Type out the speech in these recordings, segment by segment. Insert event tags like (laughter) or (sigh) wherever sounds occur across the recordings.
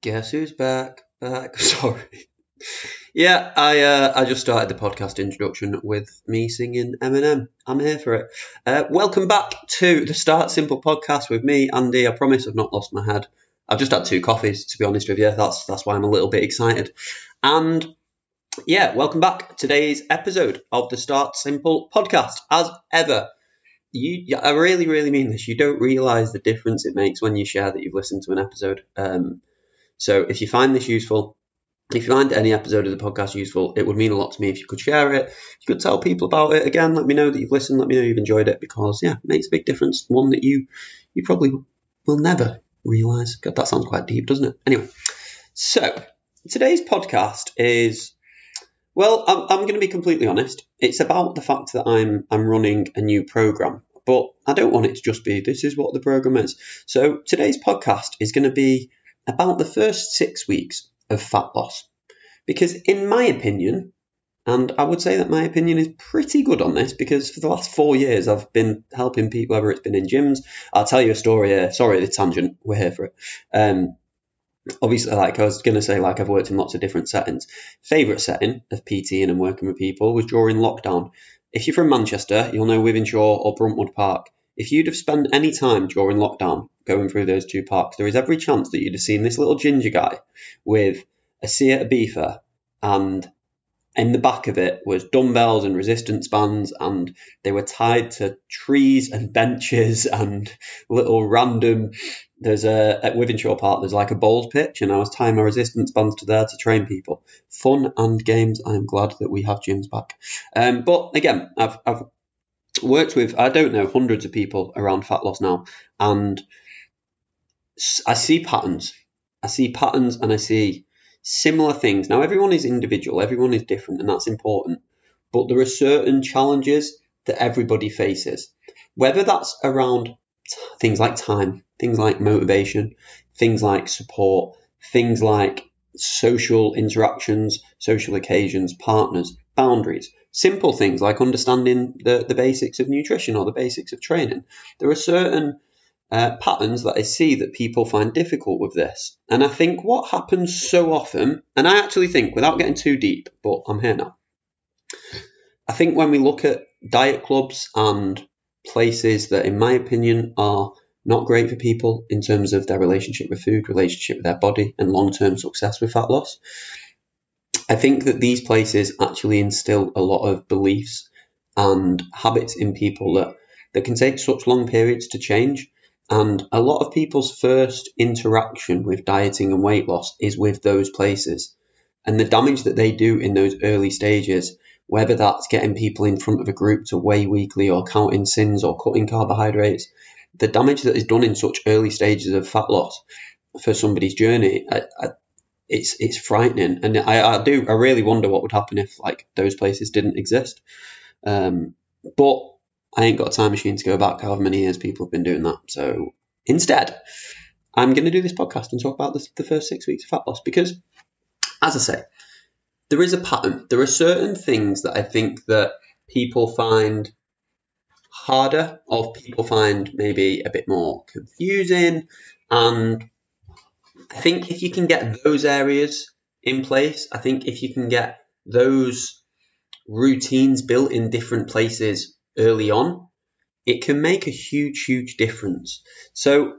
Guess who's back? Back. (laughs) Sorry. Yeah, I uh, I just started the podcast introduction with me singing Eminem. I'm here for it. Uh, welcome back to the Start Simple podcast with me, Andy. I promise I've not lost my head. I've just had two coffees, to be honest with you. That's that's why I'm a little bit excited. And yeah, welcome back. Today's episode of the Start Simple podcast. As ever, you I really really mean this. You don't realize the difference it makes when you share that you've listened to an episode. Um, so if you find this useful, if you find any episode of the podcast useful, it would mean a lot to me if you could share it. You could tell people about it again. Let me know that you've listened. Let me know you've enjoyed it because yeah, it makes a big difference. One that you you probably will never realize. God, that sounds quite deep, doesn't it? Anyway, so today's podcast is well, I'm, I'm going to be completely honest. It's about the fact that I'm I'm running a new program, but I don't want it to just be this is what the program is. So today's podcast is going to be about the first six weeks of fat loss. Because, in my opinion, and I would say that my opinion is pretty good on this because for the last four years I've been helping people, whether it's been in gyms. I'll tell you a story here. Sorry, the tangent. We're here for it. Um, obviously, like I was going to say, like I've worked in lots of different settings. Favorite setting of PT and working with people was during lockdown. If you're from Manchester, you'll know Wythenshawe or Bruntwood Park. If you'd have spent any time during lockdown going through those two parks, there is every chance that you'd have seen this little ginger guy with a Seat Ibiza and in the back of it was dumbbells and resistance bands and they were tied to trees and (laughs) benches and little random there's a at Wythenshawe Park there's like a bowls pitch and I was tying my resistance bands to there to train people. Fun and games. I am glad that we have gyms back. Um, but again I've, I've worked with I don't know hundreds of people around fat loss now, and I see patterns. I see patterns, and I see similar things. Now everyone is individual, everyone is different, and that's important. But there are certain challenges that everybody faces, whether that's around things like time, things like motivation, things like support, things like social interactions, social occasions, partners, boundaries, simple things like understanding the, the basics of nutrition or the basics of training. There are certain uh, patterns that I see that people find difficult with this. And I think what happens so often, and I actually think, without getting too deep, but I'm here now, I think when we look at diet clubs and places that, in my opinion, are not great for people in terms of their relationship with food, relationship with their body, and long term success with fat loss. I think that these places actually instill a lot of beliefs and habits in people that, that can take such long periods to change. And a lot of people's first interaction with dieting and weight loss is with those places. And the damage that they do in those early stages, whether that's getting people in front of a group to weigh weekly or counting syns or cutting carbohydrates, the damage that is done in such early stages of fat loss for somebody's journey, I, I, it's it's frightening, and I, I do I really wonder what would happen if like those places didn't exist. Um, but I ain't got a time machine to go back however many years people have been doing that. So instead, I'm going to do this podcast and talk about this, the first six weeks of fat loss because, as I say, there is a pattern. There are certain things that I think that people find harder, or people find maybe a bit more confusing, and I think if you can get those areas in place, I think if you can get those routines built in different places early on, it can make a huge, huge difference. So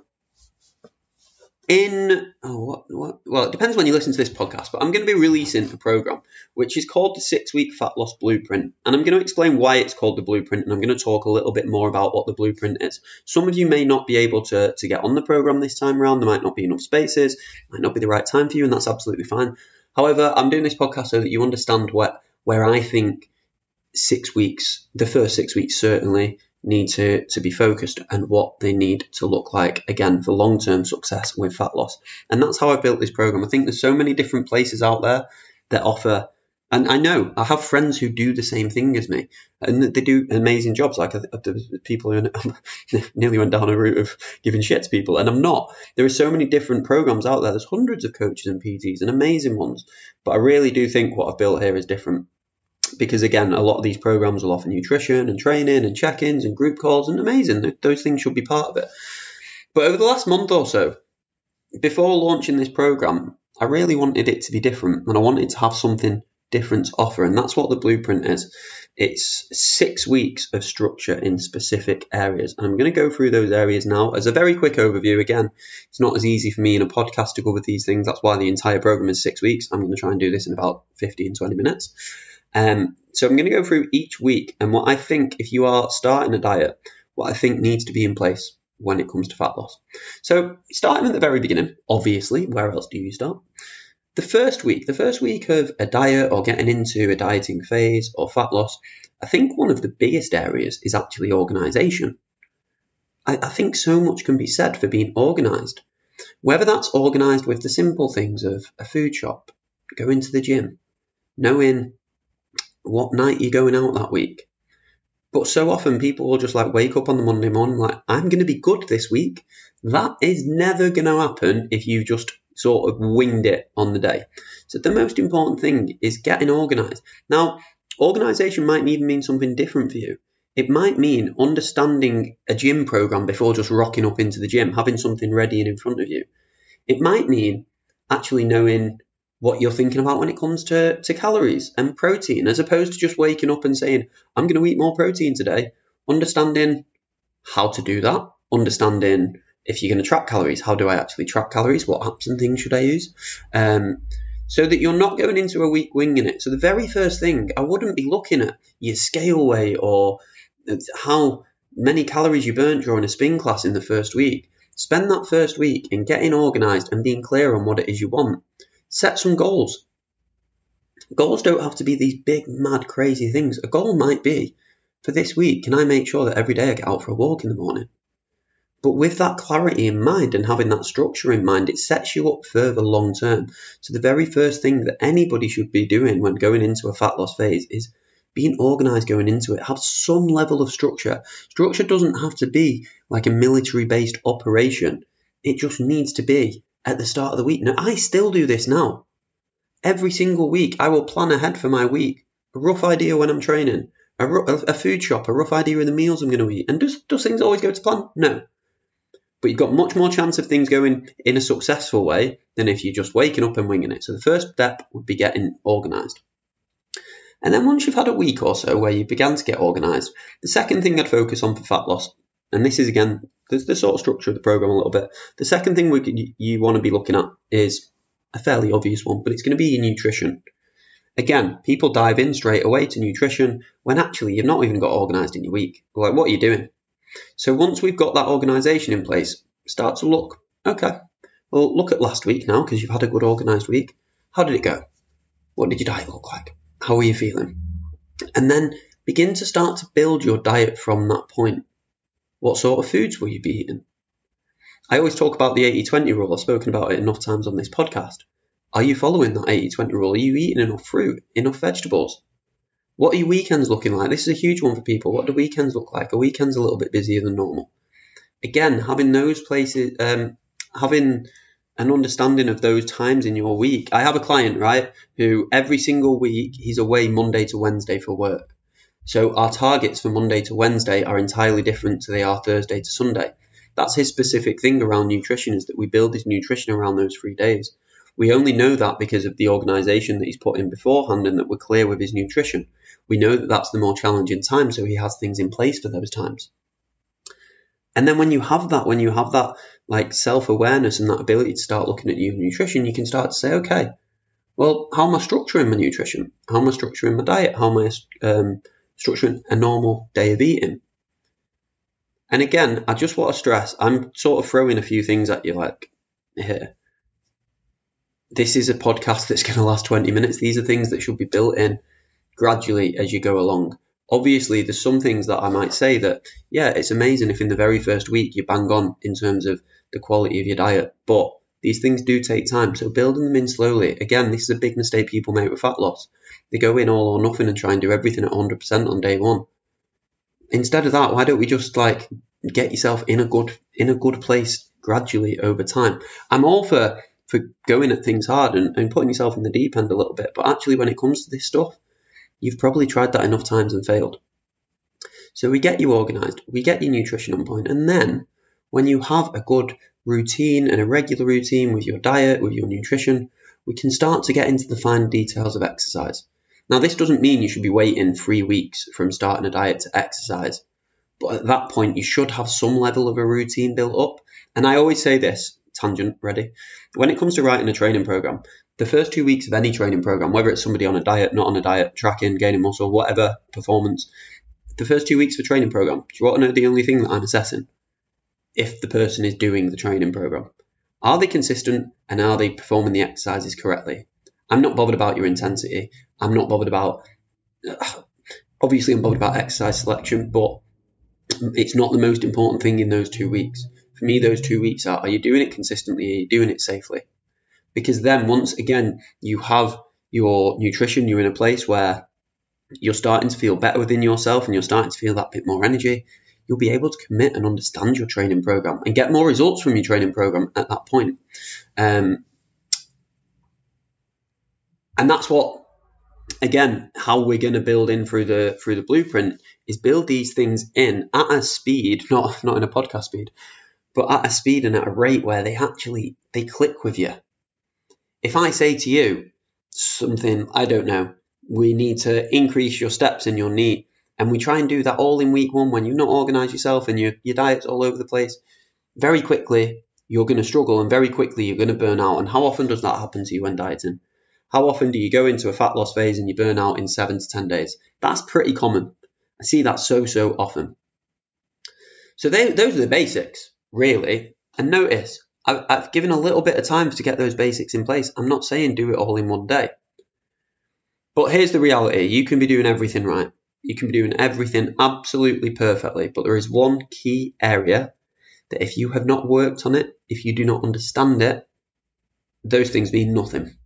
in oh what, what well it depends when you listen to this podcast but i'm going to be releasing a program which is called the six week fat loss blueprint and i'm going to explain why it's called the blueprint and i'm going to talk a little bit more about what the blueprint is. Some of you may not be able to, to get on the program this time around there might not be enough spaces might not be the right time for you and that's absolutely fine. However i'm doing this podcast so that you understand what where i think six weeks the first six weeks certainly need to, to be focused and what they need to look like again for long term success with fat loss. And that's how I built this program. I think there's so many different places out there that offer. And I know I have friends who do the same thing as me, and they do amazing jobs. Like the people who (laughs) nearly went down a route of giving shit to people, and I'm not. There are so many different programs out there. There's hundreds of coaches and PTs and amazing ones, but I really do think what I've built here is different because again, a lot of these programs will offer nutrition and training and check-ins and group calls, and amazing. Those things should be part of it. But over the last month or so, before launching this program, I really wanted it to be different and I wanted to have something different to offer. And that's what the blueprint is. It's six weeks of structure in specific areas. And I'm going to go through those areas now as a very quick overview. Again, it's not as easy for me in a podcast to cover these things. That's why the entire program is six weeks. I'm going to try and do this in about 15, 20 minutes. Um, so I'm going to go through each week and what I think if you are starting a diet, what I think needs to be in place when it comes to fat loss. So starting at the very beginning, obviously, where else do you start? The first week, the first week of a diet or getting into a dieting phase or fat loss, I think one of the biggest areas is actually organization. I, I think so much can be said for being organized. Whether that's organized with the simple things of a food shop, going to the gym, knowing what night you're going out that week. But so often people will just like wake up on the Monday morning like, I'm going to be good this week. That is never going to happen if you just sort of winged it on the day. So the most important thing is getting organized. Now, organization might even mean something different for you. It might mean understanding a gym program before just rocking up into the gym, having something ready and in front of you. It might mean actually knowing what you're thinking about when it comes to, to calories and protein, as opposed to just waking up and saying, I'm going to eat more protein today. Understanding how to do that, understanding if you're going to track calories, how do I actually track calories? What apps and things should I use? Um, so that you're not going into a week winging it. So the very first thing, I wouldn't be looking at your scale weight or how many calories you burnt during a spin class in the first week. Spend that first week in getting organized and being clear on what it is you want. Set some goals. Goals don't have to be these big, mad, crazy things. A goal might be for this week, can I make sure that every day I get out for a walk in the morning? But with that clarity in mind and having that structure in mind, it sets you up further long term. So the very first thing that anybody should be doing when going into a fat loss phase is being organized going into it. Have some level of structure. Structure doesn't have to be like a military based operation. It just needs to be at the start of the week. Now, I still do this now. Every single week, I will plan ahead for my week. A rough idea when I'm training, a, a food shop, a rough idea of the meals I'm going to eat. And does, does things always go to plan? No. But you've got much more chance of things going in a successful way than if you're just waking up and winging it. So the first step would be getting organised. And then once you've had a week or so where you began to get organised, the second thing I'd focus on for fat loss, and this is again the, the sort of structure of the program a little bit. The second thing we could, you want to be looking at is a fairly obvious one, but it's going to be nutrition. Again, people dive in straight away to nutrition when actually you've not even got organised in your week. Like, what are you doing? So once we've got that organisation in place, start to look, okay, well, look at last week now because you've had a good organised week. How did it go? What did your diet look like? How are you feeling? And then begin to start to build your diet from that point. What sort of foods will you be eating? I always talk about the 80 20 rule. I've spoken about it enough times on this podcast. Are you following that 80 20 rule? Are you eating enough fruit, enough vegetables? What are your weekends looking like? This is a huge one for people. What do weekends look like? Are weekends a little bit busier than normal? Again, having those places, um, having an understanding of those times in your week. I have a client, right, who every single week he's away Monday to Wednesday for work. So our targets for Monday to Wednesday are entirely different to they are Thursday to Sunday. That's his specific thing around nutrition is that we build his nutrition around those three days. We only know that because of the organization that he's put in beforehand and that we're clear with his nutrition we know that that's the more challenging time, so he has things in place for those times. And then when you have that, when you have that like self awareness and that ability to start looking at your nutrition, you can start to say, okay, well, how am I structuring my nutrition? How am I structuring my diet? How am I um, structuring a normal day of eating? And again, I just want to stress, I'm sort of throwing a few things at you like here. This is a podcast that's going to last 20 minutes. These are things that should be built in gradually as you go along. Obviously, there's some things that I might say that, yeah, it's amazing if in the very first week you bang on in terms of the quality of your diet, but these things do take time. So building them in slowly. Again, this is a big mistake people make with fat loss. They go in all or nothing and try and do everything at 100% on day one. Instead of that, why don't we just like get yourself in a good in a good place gradually over time? I'm all for for going at things hard and, and putting yourself in the deep end a little bit, but actually when it comes to this stuff, You've probably tried that enough times and failed. So we get you organized, we get your nutrition on point, and then when you have a good routine and a regular routine with your diet, with your nutrition, we can start to get into the fine details of exercise. Now, this doesn't mean you should be waiting three weeks from starting a diet to exercise, but at that point, you should have some level of a routine built up. And I always say this tangent ready. When it comes to writing a training program, the first two weeks of any training program, whether it's somebody on a diet, not on a diet, tracking, gaining muscle, whatever performance, the first two weeks of a training program, do you want to know the only thing that I'm assessing? If the person is doing the training program. Are they consistent and are they performing the exercises correctly? I'm not bothered about your intensity. I'm not bothered about, (sighs) obviously, I'm bothered about exercise selection, but it's not the most important thing in those two weeks. For me, those two weeks are are you doing it consistently? Are you doing it safely? Because then, once again, you have your nutrition, you're in a place where you're starting to feel better within yourself and you're starting to feel that bit more energy, you'll be able to commit and understand your training program and get more results from your training program at that point. Um, and that's what again how we're going to build in through the through the blueprint is build these things in at a speed not not in a podcast speed but at a speed and at a rate where they actually they click with you if i say to you something i don't know we need to increase your steps in your knee and we try and do that all in week one when you've not organized yourself and your, your diet's all over the place very quickly you're going to struggle and very quickly you're going to burn out and how often does that happen to you when dieting how often do you go into a fat loss phase and you burn out in seven to 10 days? That's pretty common. I see that so, so often. So they, those are the basics, really. And notice, I've, I've given a little bit of time to get those basics in place. I'm not saying do it all in one day. But here's the reality you can be doing everything right. You can be doing everything absolutely perfectly. But there is one key area that if you have not worked on it, if you do not understand it, those things mean nothing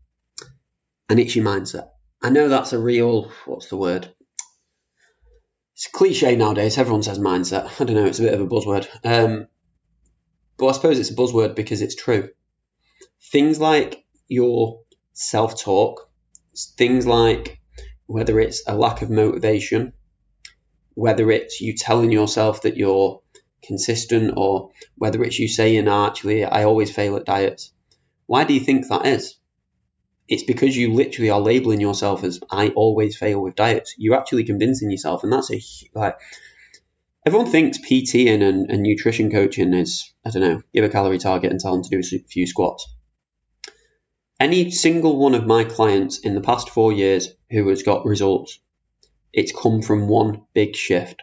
and it's your mindset. I know that's a real, what's the word? It's cliche nowadays. Everyone says mindset. I don't know. It's a bit of a buzzword. Um, but I suppose it's a buzzword because it's true. Things like your self talk, things like whether it's a lack of motivation, whether it's you telling yourself that you're consistent, or whether it's you saying, oh, actually, I always fail at diets. Why do you think that is? it's because you literally are labeling yourself as I always fail with diets. You're actually convincing yourself, and that's a like. Everyone thinks PT and, and, and nutrition coaching is I don't know, give a calorie target and tell them to do a few squats. Any single one of my clients in the past four years who has got results, it's come from one big shift: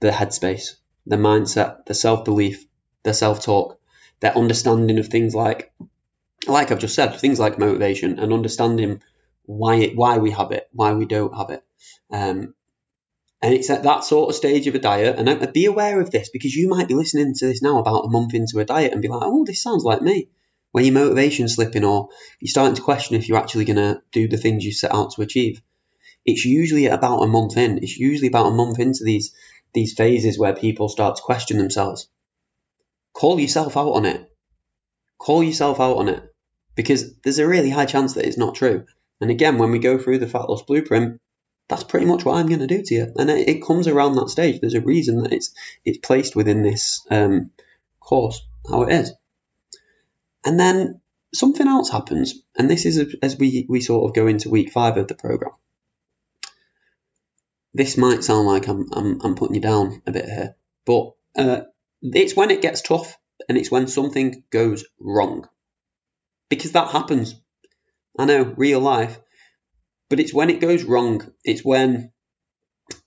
the headspace, the mindset, the self belief, the self talk, their understanding of things like like I've just said, things like motivation and understanding why it, why we have it, why we don't have it. Um, and it's at that sort of stage of a diet. And I, be aware of this because you might be listening to this now about a month into a diet and be like, oh, this sounds like me. When your motivation's slipping or you're starting to question if you're actually going to do the things you set out to achieve. It's usually about a month in. It's usually about a month into these these phases where people start to question themselves. Call yourself out on it. Call yourself out on it because there's a really high chance that it's not true. And again, when we go through the fat loss blueprint, that's pretty much what I'm going to do to you. And it, it, comes around that stage. There's a reason that it's it's placed within this um, course, how it is. And then something else happens, and this is as we, we sort of go into week five of the program. This might sound like I'm, I'm, I'm putting you down a bit here, but uh, it's when it gets tough and it's when something goes wrong because that happens. I know, real life. But it's when it goes wrong, it's when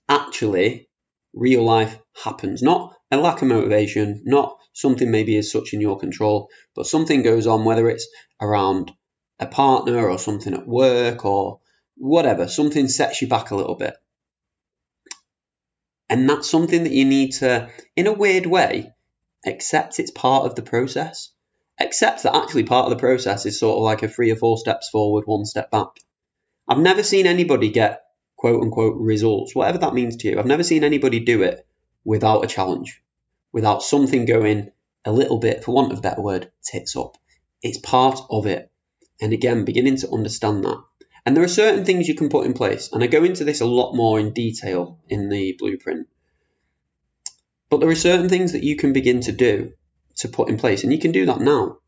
actually real life happens. Not a lack of motivation, not something maybe as such in your control, but something goes on, whether it's around a partner or something at work or whatever, something sets you back a little bit. And that's something that you need to, in a weird way, accept it's part of the process Accept that actually part of the process is sort of like a three or four steps forward, one step back. I've never seen anybody get quote unquote results, whatever that means to you. I've never seen anybody do it without a challenge, without something going a little bit, for want of a better word, tits up. It's part of it. And again, beginning to understand that. And there are certain things you can put in place, and I go into this a lot more in detail in the blueprint. But there are certain things that you can begin to do to put in place. And you can do that now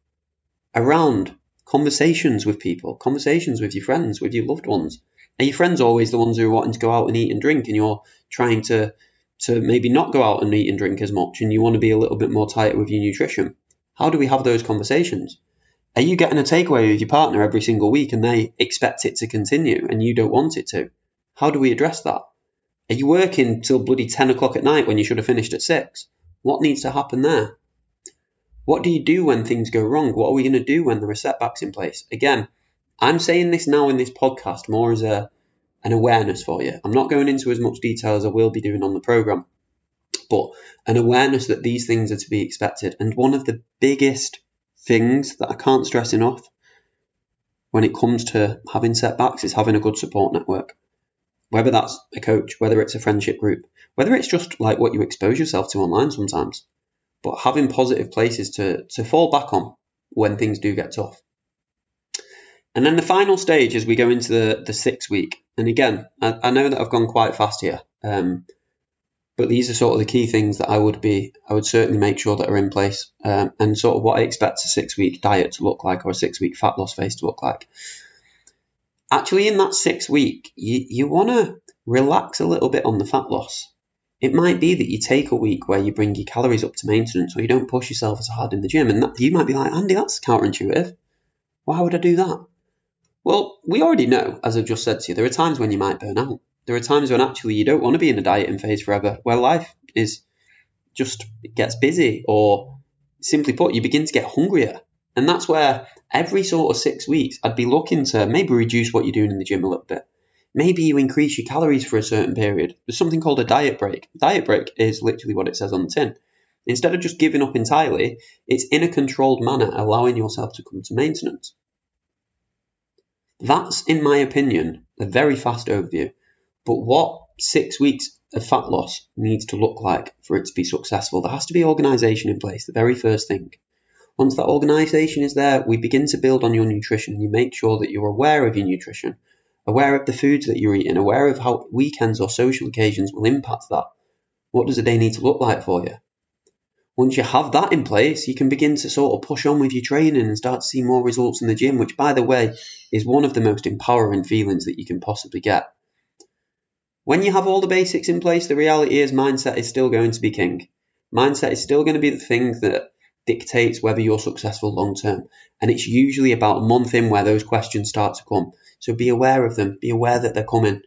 around conversations with people, conversations with your friends, with your loved ones. Are your friends always the ones who are wanting to go out and eat and drink and you're trying to to maybe not go out and eat and drink as much and you want to be a little bit more tight with your nutrition? How do we have those conversations? Are you getting a takeaway with your partner every single week and they expect it to continue and you don't want it to? How do we address that? Are you working till bloody 10 o'clock at night when you should have finished at 6? What needs to happen there? What do you do when things go wrong? What are we going to do when there are setbacks in place? Again, I'm saying this now in this podcast more as a an awareness for you. I'm not going into as much detail as I will be doing on the program, but an awareness that these things are to be expected. And one of the biggest things that I can't stress enough when it comes to having setbacks is having a good support network. Whether that's a coach, whether it's a friendship group, whether it's just like what you expose yourself to online sometimes but having positive places to, to fall back on when things do get tough. And then the final stage as we go into the, the six week. And again, I, I know that I've gone quite fast here, um, but these are sort of the key things that I would be, I would certainly make sure that are in place um, and sort of what I expect a six week diet to look like or a six week fat loss phase to look like. Actually, in that six week, you, you want to relax a little bit on the fat loss. It might be that you take a week where you bring your calories up to maintenance or you don't push yourself as hard in the gym. And that, you might be like, Andy, that's counterintuitive. Why would I do that? Well, we already know, as I've just said to you, there are times when you might burn out. There are times when actually you don't want to be in a dieting phase forever, where life is just gets busy, or simply put, you begin to get hungrier. And that's where every sort of six weeks, I'd be looking to maybe reduce what you're doing in the gym a little bit maybe you increase your calories for a certain period. There's something called a diet break. Diet break is literally what it says on the tin. Instead of just giving up entirely, it's in a controlled manner, allowing yourself to come to maintenance. That's, in my opinion, a very fast overview. But what six weeks of fat loss needs to look like for it to be successful, there has to be organisation in place, the very first thing. Once that organisation is there, we begin to build on your nutrition. You make sure that you're aware of your nutrition, aware of the foods that you're eating, aware of how weekends or social occasions will impact that. What does a day need to look like for you? Once you have that in place, you can begin to sort of push on with your training and start to see more results in the gym, which, by the way, is one of the most empowering feelings that you can possibly get. When you have all the basics in place, the reality is mindset is still going to be king. Mindset is still going to be the thing that dictates whether you're successful long term. And it's usually about a month in where those questions start to come. So be aware of them, be aware that they're coming.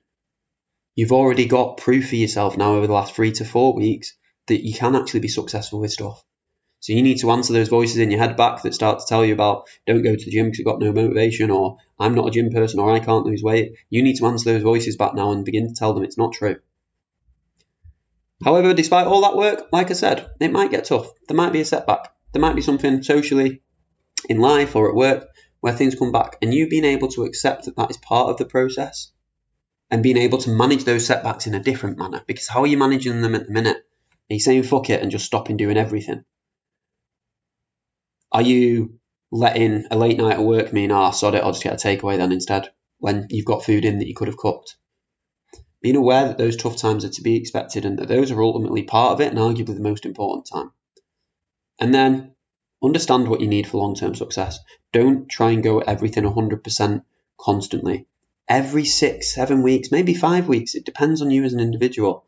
You've already got proof for yourself now over the last three to four weeks that you can actually be successful with stuff. So you need to answer those voices in your head back that start to tell you about don't go to the gym because you've got no motivation or I'm not a gym person or I can't lose weight. You need to answer those voices back now and begin to tell them it's not true. However, despite all that work, like I said, it might get tough. There might be a setback. There might be something socially in life or at work where things come back, and you being able to accept that that is part of the process and being able to manage those setbacks in a different manner. Because how are you managing them at the minute? You saying fuck it and just stopping doing everything? Are you letting a late night at work mean, ah, sod it, I'll just get a takeaway then instead, when you've got food in that you could have cooked? Being aware that those tough times are to be expected and that those are ultimately part of it and arguably the most important time. And then understand what you need for long term success. Don't try and go at everything 100% constantly. Every six, seven weeks, maybe five weeks, it depends on you as an individual.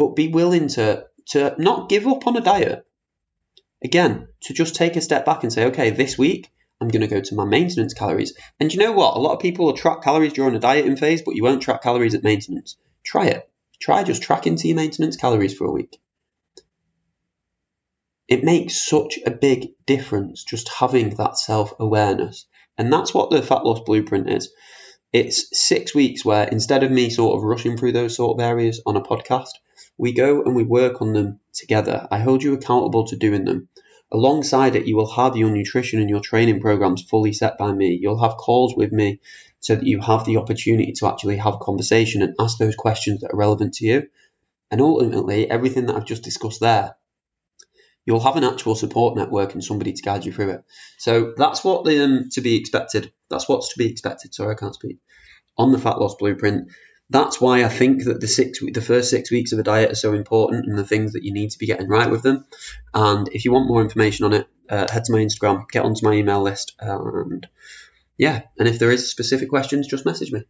But be willing to, to not give up on a diet. Again, to just take a step back and say, okay, this week I'm going to go to my maintenance calories. And you know what? A lot of people will track calories during a dieting phase, but you won't track calories at maintenance. Try it. Try just tracking to your maintenance calories for a week. It makes such a big difference just having that self awareness. And that's what the fat loss blueprint is. It's six weeks where instead of me sort of rushing through those sort of areas on a podcast, we go and we work on them together. I hold you accountable to doing them. Alongside it, you will have your nutrition and your training programs fully set by me. You'll have calls with me so that you have the opportunity to actually have conversation and ask those questions that are relevant to you. And ultimately, everything that I've just discussed there you'll have an actual support network and somebody to guide you through it. So that's what um, to be expected. That's what's to be expected. Sorry, I can't speak. On the fat loss blueprint, that's why I think that the six the first six weeks of a diet are so important and the things that you need to be getting right with them. And if you want more information on it, uh, head to my Instagram, get onto my email list, and yeah. And if there is specific questions, just message me.